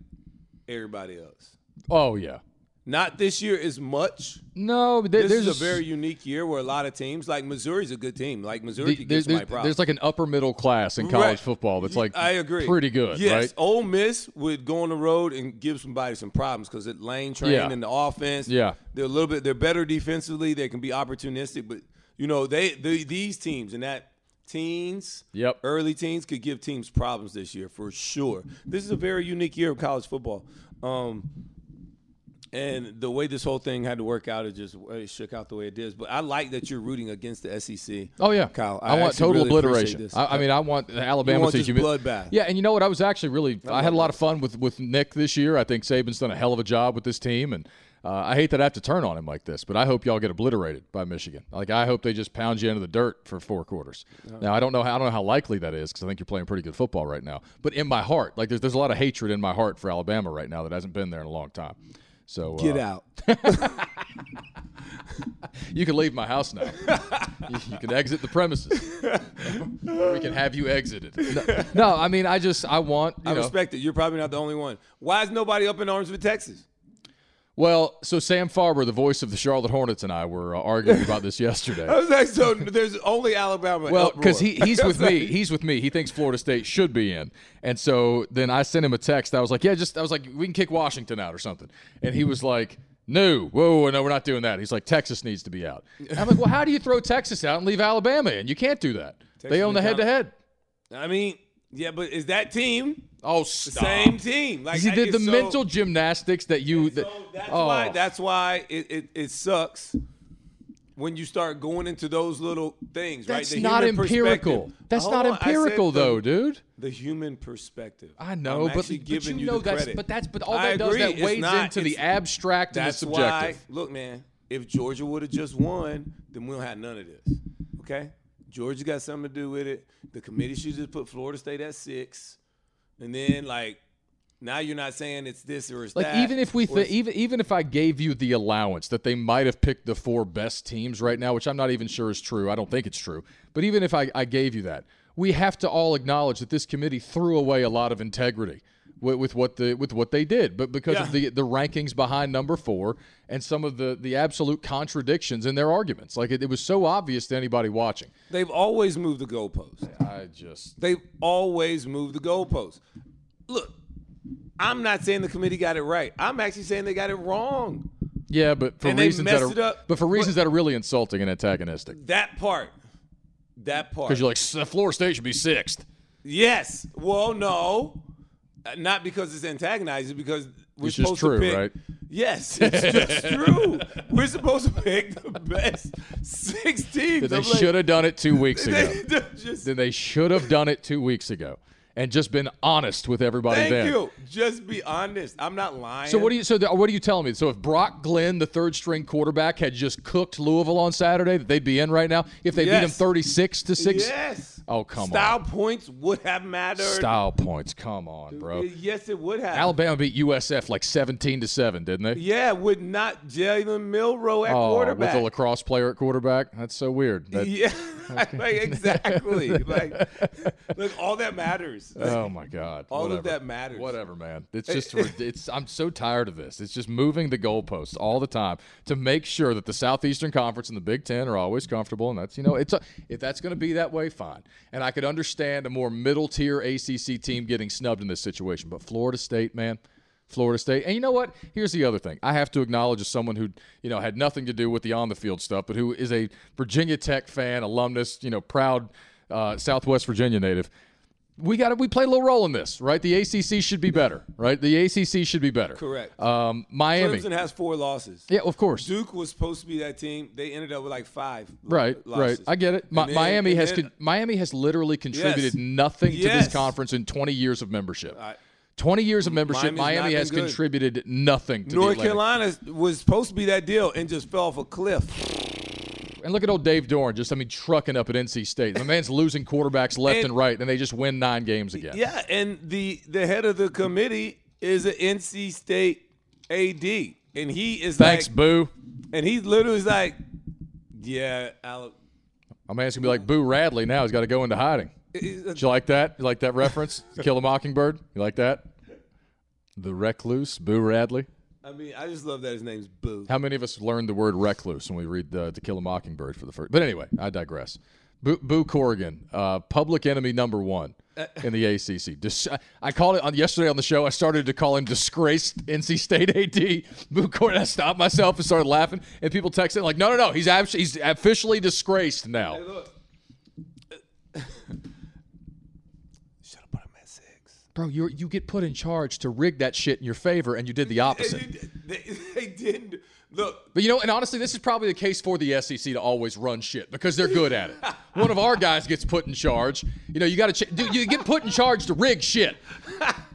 everybody else. Oh yeah. Not this year as much. No, but there, This there's is a very unique year where a lot of teams, like Missouri's a good team. Like Missouri the- could there- get somebody there's, like an upper middle class in college Right. football that's like I agree. pretty good, Yes, right? Ole Miss would go on the road and give somebody some problems because it lane train Yeah. and the offense. Yeah. they're a little bit. They're better defensively. They can be opportunistic, but you know they, they these teams and that teens, Yep. early teens could give teams problems this year for sure. This is a very unique year of college football. Um, And the way this whole thing had to work out, it just it shook out the way it did. But I like that you're rooting against the SEC. Oh yeah, Kyle. I, want total really obliteration. this. I, I mean, I want Alabama want to humi- bloodbath. Yeah, and you know what? I was actually really. I, had a lot of fun with with Nick this year. I think Saban's done a hell of a job with this team, and uh, I hate that I have to turn on him like this. But I hope y'all get obliterated by Michigan. Like I hope they just pound you into the dirt for four quarters. Now I don't know. How, I don't know how likely that is because I think you're playing pretty good football right now. But in my heart, like there's there's a lot of hatred in my heart for Alabama right now that hasn't been there in a long time. So Get uh, out. You can leave my house now. you, you can exit the premises. we can have you exited. No, no, I mean, I just I want you I know. respect it. You're probably not the only one. Why is nobody up in arms with Texas? Well, so Sam Farber, the voice of the Charlotte Hornets, and I were uh, arguing about this yesterday. I was like, so there's only Alabama. Well, because he, he's with me. He's with me. He thinks Florida State should be in. And so then I sent him a text. I was like, yeah, just, I was like, we can kick Washington out or something. And he was like, no, whoa, whoa, no, we're not doing that. He's like, Texas needs to be out. And I'm like, well, how do you throw Texas out and leave Alabama in? You can't do that. they own the head to head. I mean, yeah, but is that team Oh, the stop. same team? Like See, the, the so- mental gymnastics that you. That, So that's oh, why. That's why it, it, it sucks when you start going into those little things. that's right? Not empirical. That's Hold not on, I said empirical, the- though, dude. The human perspective. I know, but, but you you know that's credit. but that's but all I that does that It's wades not- into the abstract and the subjective. why. Look, man. If Georgia would have just won, then we don't have none of this. Okay. Georgia got something to do with it. The committee should just put Florida State at six, and then like now you're not saying it's this or it's Like that. even if we th- even even if I gave you the allowance that they might have picked the four best teams right now, which I'm not even sure is true. I don't think it's true. But even if I, I gave you that, we have to all acknowledge that this committee threw away a lot of integrity with, with what the with what they did. But because of the the rankings behind number four and some of the the absolute contradictions in their arguments, like it, it was so obvious to anybody watching. they've always moved the goalpost. I just They've always moved the goalpost. Look, I'm not saying the committee got it right. I'm actually saying they got it wrong. yeah, but for And reasons that are up. but for reasons that are really insulting and antagonistic. That part. That part. Because you're like "S- Florida State should be sixth. Yes. Well, no. Not because it's antagonizing, because we're It's supposed true, to pick. right? Yes, it's just true. We're supposed to pick the best six teams. They like, should have done it two weeks ago. they just- then they should have done it two weeks ago and just been honest with everybody Thank then. you. Just be honest. I'm not lying. So what do you? So the, what are you telling me? So if Brock Glenn, the third string quarterback, had just cooked Louisville on Saturday, that they'd be in right now if they beat them thirty six to six. Yes. Oh come Style on. Style points would have mattered. Style points. Come on, bro. Yes, it would have. Alabama beat USF like seventeen to seven, didn't they? Yeah, with not Jalen Milroe at Oh, quarterback. with a lacrosse player at quarterback. That's so weird. That- yeah, like exactly. like, look, all that matters. Oh my God! All of that matters. Whatever, man. It's eh, just eh. it's. I'm so tired of this. It's just moving the goalposts all the time to make sure that the Southeastern Conference and the Big Ten are always comfortable, and that's you know it's a, if that's going to be that way, fine. And I could understand a more middle tier ACC team getting snubbed in this situation, but Florida State, man. Florida State. And you know what? Here's the other thing. I have to acknowledge as someone who, you know, had nothing to do with the on the field stuff, but who is a Virginia Tech fan, alumnus, you know, proud uh, Southwest Virginia native. We got we play a little role in this, right? The ACC should be better, right? The ACC should be better. Correct. Um, Miami. Clemson has four losses. Yeah, of course. Duke was supposed to be that team. They ended up with like five. Right, right. I get it. Mi- then- Miami has then- con- Miami has literally contributed Yes. nothing to this conference in 20 years of membership. I- 20 years of membership, Miami's Miami has good. contributed nothing to North Carolina was supposed to be that deal and just fell off a cliff. And look at old Dave Doeren, just I mean, trucking up at NC State. The man's losing quarterbacks left and, And- right, and they just win nine games again. Yeah, and the the head of the committee is an NC State AD, and he is Thanks, like, Boo. and he literally is like, yeah, Alec. My man's gonna be like Boo Radley now. He's got to go into hiding. Did you like that? You like that reference? Kill a Mockingbird. You like that? The recluse, Boo Radley. I mean, I just love that his name's Boo. How many of us learned the word recluse when we read uh, To Kill a Mockingbird for the first? But anyway, I digress. Boo, Boo Corrigan, uh, public enemy number one in the ACC. Dis- I called it on yesterday on the show. I started to call him disgraced NC State AD. Boo Corrigan. I stopped myself and started laughing, and people texted like, "No, no, no, he's abs- he's officially disgraced now." Look. Should have put him at six. Bro, you you get put in charge to rig that shit in your favor, and you did the opposite. Did- They, they didn't look. But you know, and honestly, this is probably the case for the SEC to always run shit because they're good at it. One of our guys gets put in charge. You know, you got to ch- dude, you get put in charge to rig shit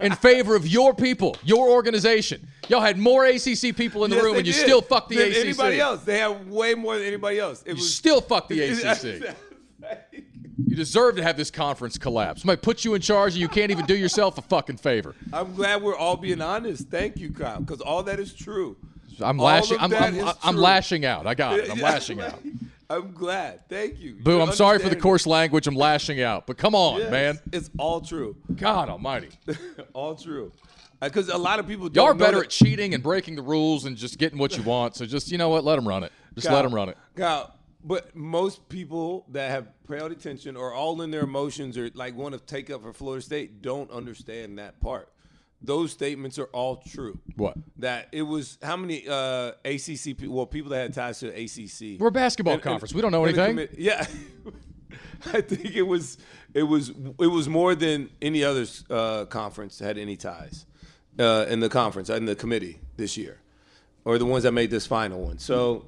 in favor of your people, your organization. Y'all had more ACC people in the Yes, room, and you still fuck the Than ACC. Anybody else? They have way more than anybody else. It You was still fuck the ACC. You deserve to have this conference collapse. Somebody put you in charge, and you can't even do yourself a fucking favor. I'm glad we're all being honest. Thank you, Kyle, because all that is true. I'm All lashing. I'm, I'm, I'm lashing out. I got it. I'm lashing out. I'm glad. Thank you. Boo, You I'm sorry for the coarse language. I'm lashing out. But come on, Yes, man. It's all true. God almighty. all true. Uh, because a lot of people y'all are better know at cheating and breaking the rules and just getting what you want. So just, you know what? Let them run it. Just let them run it. Kyle, but most people that have paid attention or all in their emotions or like want to take up for Florida State don't understand that part. Those statements are all true. What? That it was how many uh, ACC people? Well, people that had ties to ACC. We're a basketball And- and- conference. We don't know anything. yeah, I think it was it was it was more than any other uh, conference had any ties uh, in the conference in the committee this year, or the ones that made this final one. So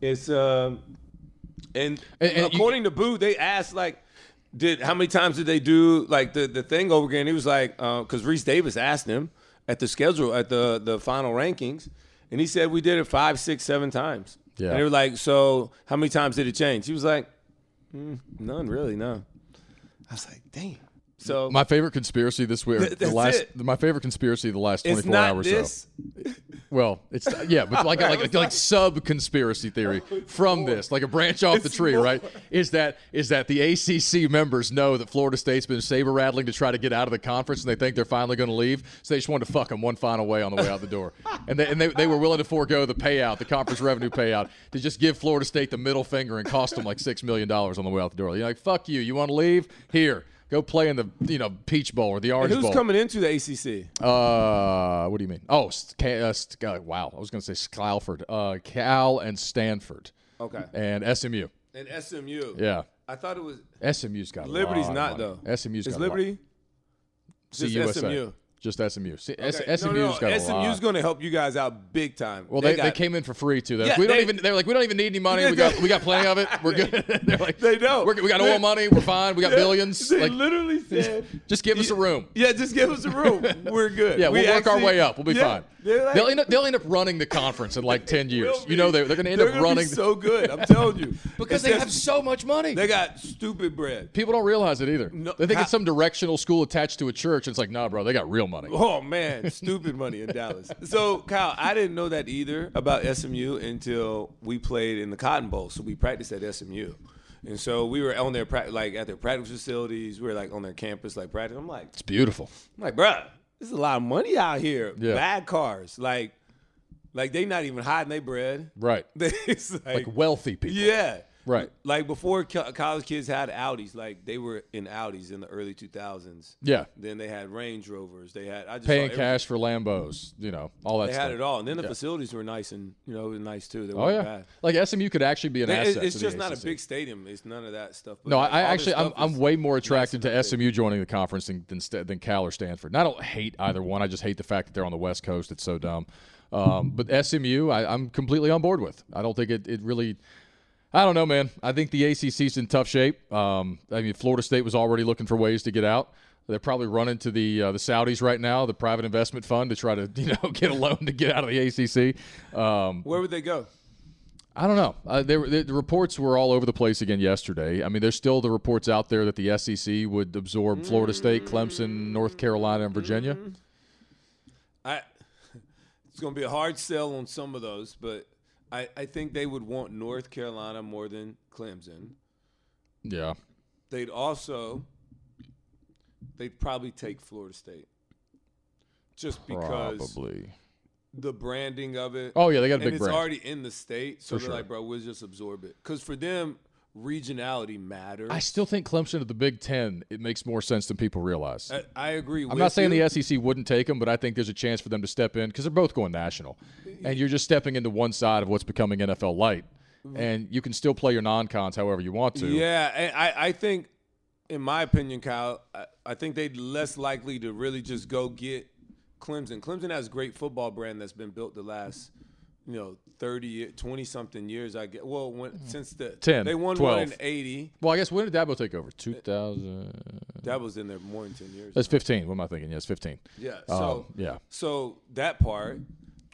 it's um, and, And- and you- according to Boo, they asked like. Did how many times did they do like the, the thing over again? He was like, because Rece Davis asked him at the schedule at the the final rankings, and he said we did it five, six, seven times. Yeah. And they were like, so how many times did it change? He was like, "Mm, none really, no. I was like, damn. So My favorite conspiracy this week, Th- the last, it. my favorite conspiracy of the last 24 hours. this. So. Well, it's yeah, but like like like sub conspiracy theory from this, like a branch off the tree, more. right? Is that is that the ACC members know that Florida State's been saber rattling to try to get out of the conference, and they think they're finally going to leave, so they just wanted to fuck them one final way on the way out the door, and they and they, they were willing to forego the payout, the conference revenue payout, to just give Florida State the middle finger and cost them like six million dollars on the way out the door. You're like, fuck you, you want to leave? Here. Go play in the you know Peach Bowl or the Orange Who's Bowl. coming into the ACC? Uh, what do you mean? Oh, uh, uh, wow. I was going to say Scalford. Uh, Cal and Stanford Okay. and SMU. And SMU. Yeah, I thought it was SMU's got Liberty's not though. SMU's Is got. Liberty? CUSA. SMU. Just SMU. See, S- SMU's no, no, got a SMU's lot. going to help you guys out big time. well, they, they, got- came in for free too. They're Yeah, like, we don't they- even. They're like, we don't even need any money. We got we got plenty of it. We're good. they're like, They don't. We're, we got oil money. We're fine. We got billions. They Like, literally said, just give us a room. "Yeah, just give us a room. We're good. Yeah, We we'll work our way up. We'll be Yeah, fine. like- they'll end up they'll end up running the conference in like ten years. will You know they're they're going to end up be running so good. I'm telling you, because they have so much money. They got stupid bread. People don't realize it either. They think it's some directional school attached to a church. It's like, nah, bro, they got real money. Oh man, stupid money in Dallas. So Kyle, I didn't know that either about SMU until we played in the Cotton Bowl. So we practiced at SMU, and so we were on their like at their practice facilities. We were like on their campus, like practice. I'm like, It's beautiful. I'm like, bruh, there's a lot of money out here. Yeah. Bad cars, like, like they not even hiding their bread. Right. like, Like wealthy people. yeah. Right. Like before co- college kids had Audis, like they were in Audis in the early 2000s. Yeah. Then they had Range Rovers. They had I just Paying cash for Lambos, you know, all that They stuff. had it all, and then the Yeah. facilities were nice and you know nice too. They Oh yeah. bad. Like SMU could actually be an They- asset. it's to the just not a big stadium. It's none of that stuff. But No, like, I actually I'm, I'm way more attracted nice to big. SMU joining the conference than than, than Cal or Stanford. And I don't hate either one. I just hate the fact that they're on the West Coast. It's so dumb. Um, but SMU, I, I'm completely on board with. I don't think it, it really. I don't know, man. I think the ACC's in tough shape. Um, I mean, Florida State was already looking for ways to get out. They're probably running to the uh, the Saudis right now, the private investment fund, to try to you know get a loan to get out of the ACC. Um, Where would they go? I don't know. Uh, there, the, the reports were all over the place again yesterday. I mean, there's still the reports out there that the SEC would absorb Florida State, Clemson, North Carolina, and Virginia. I it's going to be a hard sell on some of those, but I, I think they would want North Carolina more than Clemson. Yeah. They'd also they'd probably take Florida State. Just because Probably. the branding of it. Oh, yeah, they got a and big it's brand. already in the state, so For they're sure. like, bro, we'll just absorb it. Because for them, regionality matters. I still think Clemson at the Big Ten, it makes more sense than people realize. I, I agree. I'm not saying the SEC wouldn't take them, but I think there's a chance for them to step in because they're both going national. And you're just stepping into one side of what's becoming NFL light. And you can still play your non cons however you want to. Yeah, and I, I think, in my opinion, Kyle, I, I think they'd less likely to really just go get Clemson. Clemson has a great football brand that's been built the last, you know, 30, 20 something years. I get. Well, when, since the 10, they won 12. one in eighty. Well, I guess when did Dabo take over? 2000. That was in there more than ten years. That's 15. What am I thinking? Yes, 15. Yeah. Um, So yeah. So that part,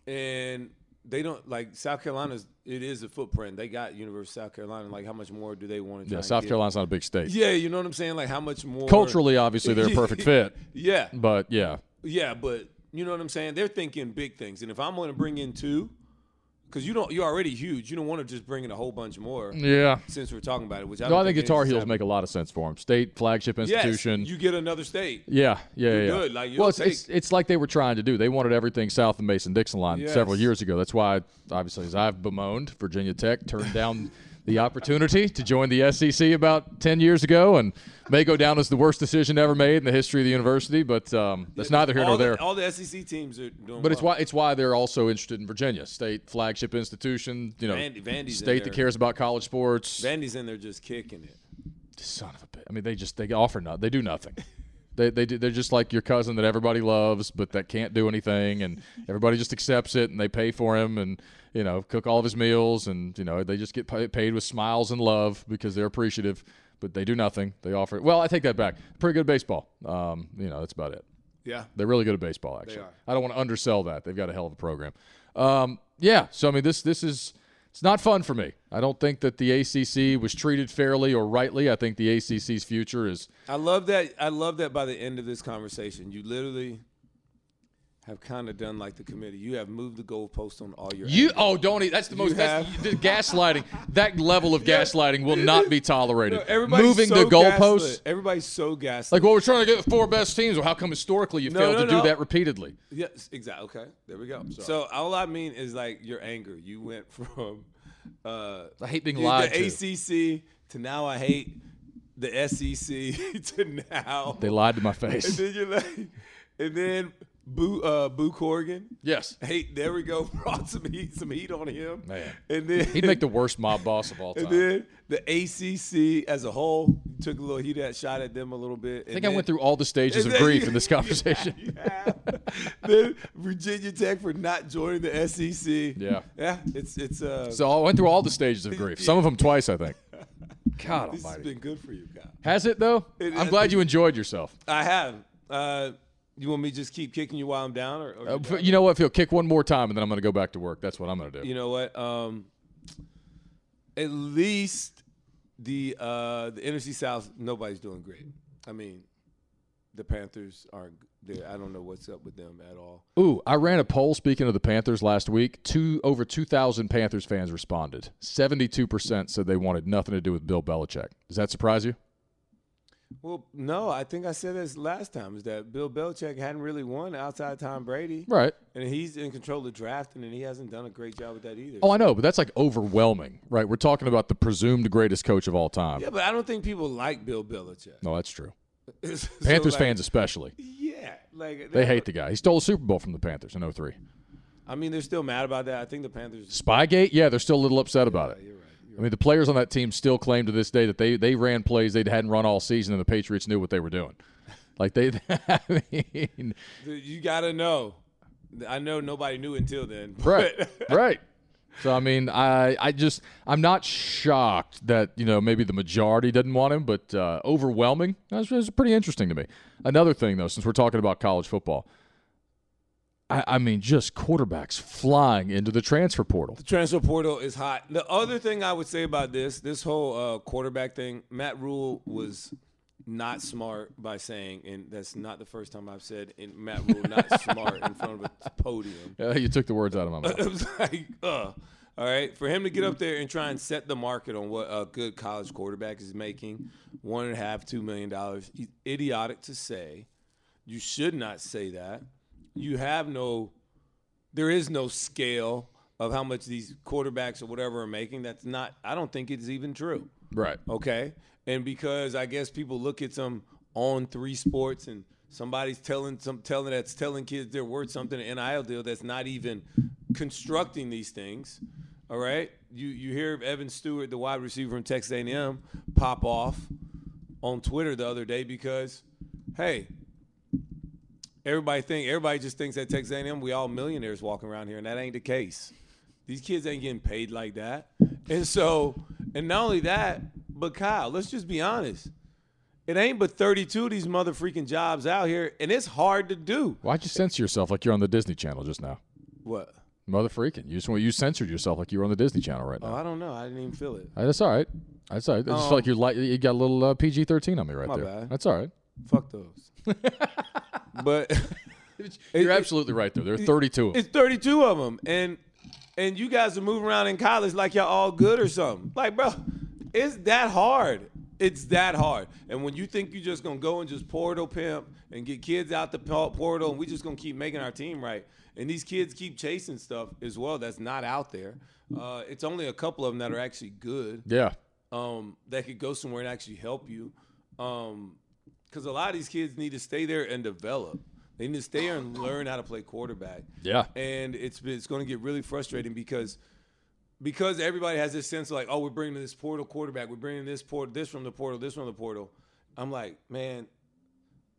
and they don't like South Carolina's. It is a footprint. They got University of South Carolina. Like, how much more do they want to? Yeah, South Carolina's not a big state. Yeah, you know what I'm saying. Like, how much more Culturally, obviously, they're a perfect fit. Yeah, But yeah, yeah, but you know what I'm saying. They're thinking big things, and if I'm going to bring in two, because you don't, you're already huge. You don't want to just bring in a whole bunch more. yeah. Since we're talking about it, which I No, don't I think think Tar NC Heels make a lot of sense for them. State flagship institution. Yes, you get another state. yeah, yeah, You're yeah. good. Like, well, it's, it's it's like they were trying to do. They wanted everything south of Mason Dixon line Yes. several years ago. That's why, obviously, as I've bemoaned, Virginia Tech turned down the opportunity to join the SEC about ten years ago, and may go down as the worst decision ever made in the history of the university. But um, that's neither here nor the, there. All the SEC teams are doing. But it's why it's why they're also interested in Virginia, state flagship institution. You know, Vandy- Vandy's state that cares about college sports. Vandy's in there just kicking it. Son of a bitch. I mean, they just they offer nothing. They do nothing. They they they're just like your cousin that everybody loves, but that can't do anything, and everybody just accepts it, and they pay for him, and you know cook all of his meals, and you know they just get pa- paid with smiles and love because they're appreciative, but they do nothing. They offer. Well, I take that back. Pretty good baseball. Um, you know that's about it. Yeah. They're really good at baseball, actually. I don't want to undersell that. They've got a hell of a program. Um, yeah, so I mean, this this is it's not fun for me. I don't think that the ACC was treated fairly or rightly. I think the ACC's future is I love that. I love that by the end of this conversation, you literally have kind of done like the committee. You have moved the goalpost on all your. you. Oh, don't eat. That's the most. That's, the gaslighting. That level of gaslighting will not be tolerated. No, everybody's Moving so the goalposts. Everybody's so gaslit. Like, well, we're trying to get the four best teams. Well, how come historically you No, failed no, to do that repeatedly? yes, exactly. Okay, there we go. So all I mean is like your anger. You went from uh, I hate being lied the to. ACC to now I hate the SEC to now. They lied to my face. and then you're like, and then Boo uh, Boo Corrigan. yes. Hey, there we go. Brought some heat, some heat on him. Man. and then He'd make the worst mob boss of all time. And then the ACC as a whole took a little heat at shot at them a little bit. I think I went through all the stages of grief in this conversation. then Virginia Tech for not joining the SEC. Yeah. yeah. It's it's uh. So I went through all the stages of grief. Some of them twice, I think. God this has Almighty. been good for you, Kyle. Has it though? It- I'm I glad think- you enjoyed yourself. I have. Uh, you want me to just keep kicking you while I'm down, or, or Uh, you know what? Phil, kick one more time, and then I'm going to go back to work. That's what I'm going to do. you know what? Um, at least the uh, the NFC South, nobody's doing great. I mean, the Panthers aren't. there. I don't know what's up with them at all. Ooh, I ran a poll. Speaking of the Panthers last week, two over 2,000 Panthers fans responded. 72 percent said they wanted nothing to do with Bill Belichick. Does that surprise you? Well, no, I think I said this last time is that Bill Belichick hadn't really won outside Tom Brady, Right. and he's in control of drafting, and he hasn't done a great job with that either. Oh, I know, but that's like overwhelming, right? We're talking about the presumed greatest coach of all time. yeah, but I don't think people like Bill Belichick. No, that's true. So, Panthers like, fans especially. yeah, like They hate the guy. He stole a Super Bowl from the Panthers in 03. I mean, they're still mad about that. I think the Panthers. Spygate? Yeah, they're still a little upset about it. Right. I mean, the players on that team still claim to this day that they, they ran plays they hadn't run all season, and the Patriots knew what they were doing. Like they, I mean, You gotta know. I know nobody knew until then. right, right. So I mean, I, I just, I'm not shocked that you know maybe the majority didn't want him, but uh, overwhelming. That's, that's pretty interesting to me. Another thing though, since we're talking about college football, I, I mean, just quarterbacks flying into the transfer portal. The transfer portal is hot. The other thing I would say about this, this whole uh, quarterback thing, Matt Rhule was not smart by saying, and that's not the first time I've said in Matt Rhule not smart in front of a podium. Yeah, you took the words out of my mouth. It was like, uh, all right, for him to get up there and try and set the market on what a good college quarterback is making, one and a half, two million dollars, idiotic to say. You should not say that. You have no, there is no scale of how much these quarterbacks or whatever are making. That's not. I don't think it's even true. Right. Okay. And because I guess people look at some on three sports and somebody's telling some telling that's telling kids they're worth something an NIL deal that's not even constructing these things. All right. You you hear Evan Stewart, the wide receiver from Texas A&M, pop off on Twitter the other day because, hey, everybody think everybody just thinks at Texas A&M we all millionaires walking around here, and that ain't the case. These kids ain't getting paid like that, and so, and not only that, but Kyle, let's just be honest. It ain't but 32 of these mother freaking jobs out here, and it's hard to do. Why'd you censor yourself like you're on the Disney Channel just now? What? Mother freaking. You just want you censored yourself like you were on the Disney Channel right now. Oh. I don't know. I didn't even feel it. That's all right. That's all right. I just feel like you're like you got a little uh, PG thirteen on me right there. bad. That's all right. Fuck those. but You're it- absolutely right though. There are 32 of them. It's 32 of them, and and you guys are moving around in college like y'all all good or something. Like, bro, it's that hard. It's that hard. And when you think you're just gonna go and just portal pimp and get kids out the portal, and we just gonna keep making our team right, and these kids keep chasing stuff as well that's not out there. Uh, it's only a couple of them that are actually good Yeah. um, that could go somewhere and actually help you. Because a lot of these kids need to stay there and develop. They need to stay there and learn how to play quarterback. Yeah. And it's it's going to get really frustrating because because everybody has this sense of like, oh, we're bringing this portal quarterback, we're bringing this port this from the portal, this from the portal. I'm like, man,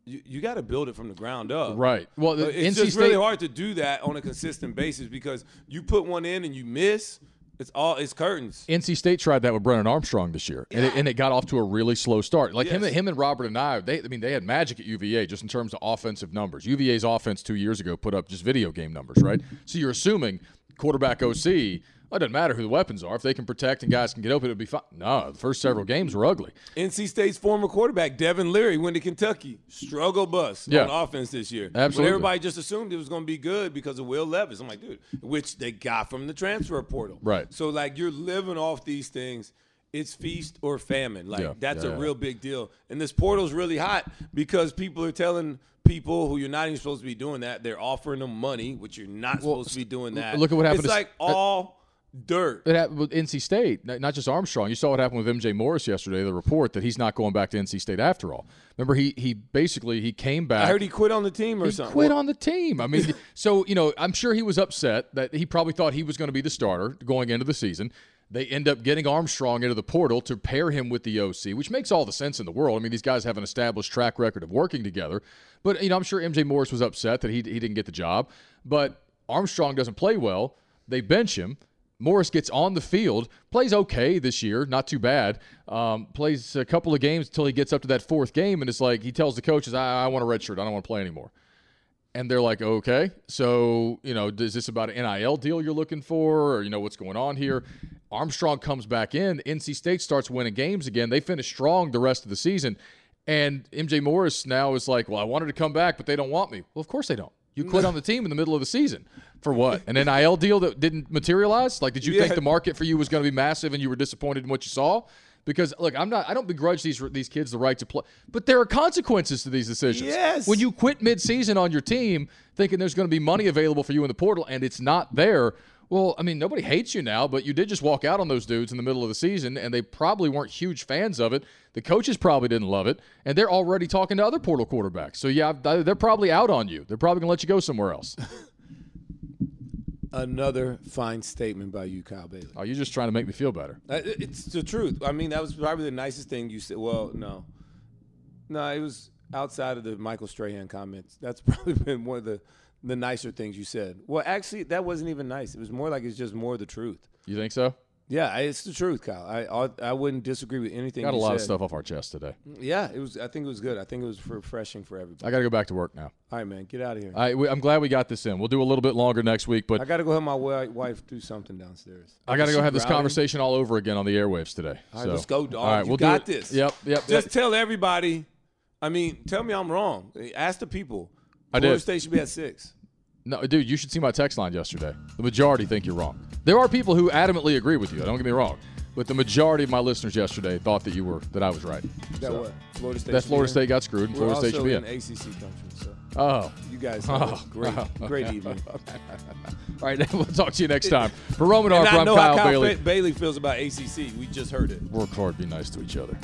you, you got to build it from the ground up. Right. Well, it's NC just State really hard to do that on a consistent basis because you put one in and you miss, it's all it's curtains. NC State tried that with Brennan Armstrong this year, and, it, and it got off to a really slow start. Like him, him and Robert Anae, they, I mean, they had magic at UVA just in terms of offensive numbers. UVA's offense two years ago put up just video game numbers, right? So you're assuming quarterback OC. Well, it doesn't matter who the weapons are. If they can protect and guys can get open, it'll be fine. No, the first several games were ugly. NC State's former quarterback Devin Leary went to Kentucky, struggle bus Yeah. on offense this year. Absolutely. Everybody just assumed it was going to be good because of Will Levis. I'm like, dude, which they got from the transfer portal. Right. So like you're living off these things. It's feast or famine. Like Yeah. that's Yeah, a real big deal. And this portal's really hot because people are telling people who you're not even supposed to be doing that. They're offering them money, which you're not supposed to be doing that. look at what happened It's to- like uh, all dirt. It happened with NC State, not just Armstrong. You saw what happened with MJ Morris yesterday. The report that he's not going back to NC State after all. Remember, he he basically he came back. I heard he quit on the team or He something. quit on the team. I mean, so you know, I'm sure he was upset that he probably thought he was going to be the starter going into the season. They end up getting Armstrong into the portal to pair him with the OC, which makes all the sense in the world. I mean, these guys have an established track record of working together. But you know, I'm sure MJ Morris was upset that he he didn't get the job. But Armstrong doesn't play well. They bench him. Morris gets on the field, plays okay this year, not too bad. Um, plays a couple of games until he gets up to that fourth game, and it's like he tells the coaches, "I, I want a red shirt. I don't want to play anymore." And they're like, okay, so, you know, is this about an NIL deal you're looking for? Or, you know, what's going on here? Armstrong comes back in. NC State starts winning games again. They finish strong the rest of the season. And MJ Morris now is like, well, I wanted to come back, but they don't want me. Well, of course they don't. You quit on the team in the middle of the season. For what? An NIL deal that didn't materialize? Like, did you think the market for you was going to be massive and you were disappointed in what you saw? Because look, I'm not. I don't begrudge these these kids the right to play, but there are consequences to these decisions. Yes. When you quit mid-season on your team, thinking there's going to be money available for you in the portal, and it's not there. Well, I mean, nobody hates you now, but you did just walk out on those dudes in the middle of the season, and they probably weren't huge fans of it. The coaches probably didn't love it, and they're already talking to other portal quarterbacks. So yeah, they're probably out on you. They're probably going to let you go somewhere else. Another fine statement by you, Kyle Bailey. oh, you're just trying to make me feel better. It's the truth. I mean, that was probably the nicest thing you said. Well, no, no, it was outside of the Michael Strahan comments. That's probably been one of the the nicer things you said. Well, actually, that wasn't even nice. It was more like it's just more the truth. You think so? Yeah, it's the truth, Kyle. I I, I wouldn't disagree with anything. Got a lot of stuff off our chest today. Yeah, it was. I think it was good. I think it was refreshing for everybody. I got to go back to work now. All right, man, get out of here. I, we, I'm glad we got this in. We'll do a little bit longer next week, but I got to go help my wi- wife do something downstairs. I got to go have this conversation all over again on the airwaves today. All right, So- let's go, dog. All right, you we'll got this. Yep, yep. Just tell everybody. I mean, tell me I'm wrong. Ask the people. I Florida did. State should be at six. no, dude, you should see my text line yesterday. The majority think you're wrong. There are people who adamantly agree with you. Don't get me wrong, but the majority of my listeners yesterday thought that you were that I was right. That So, what? Florida State. That Florida? State got screwed, and We're Florida State should be in in. ACC country, so Oh, you guys a oh. great, great evening. all right. We'll talk to you next time. For Roman Harper, I I'm know how Kyle Kyle Bailey. Ba- Bailey feels about ACC. We just heard it. Work hard, be nice to each other.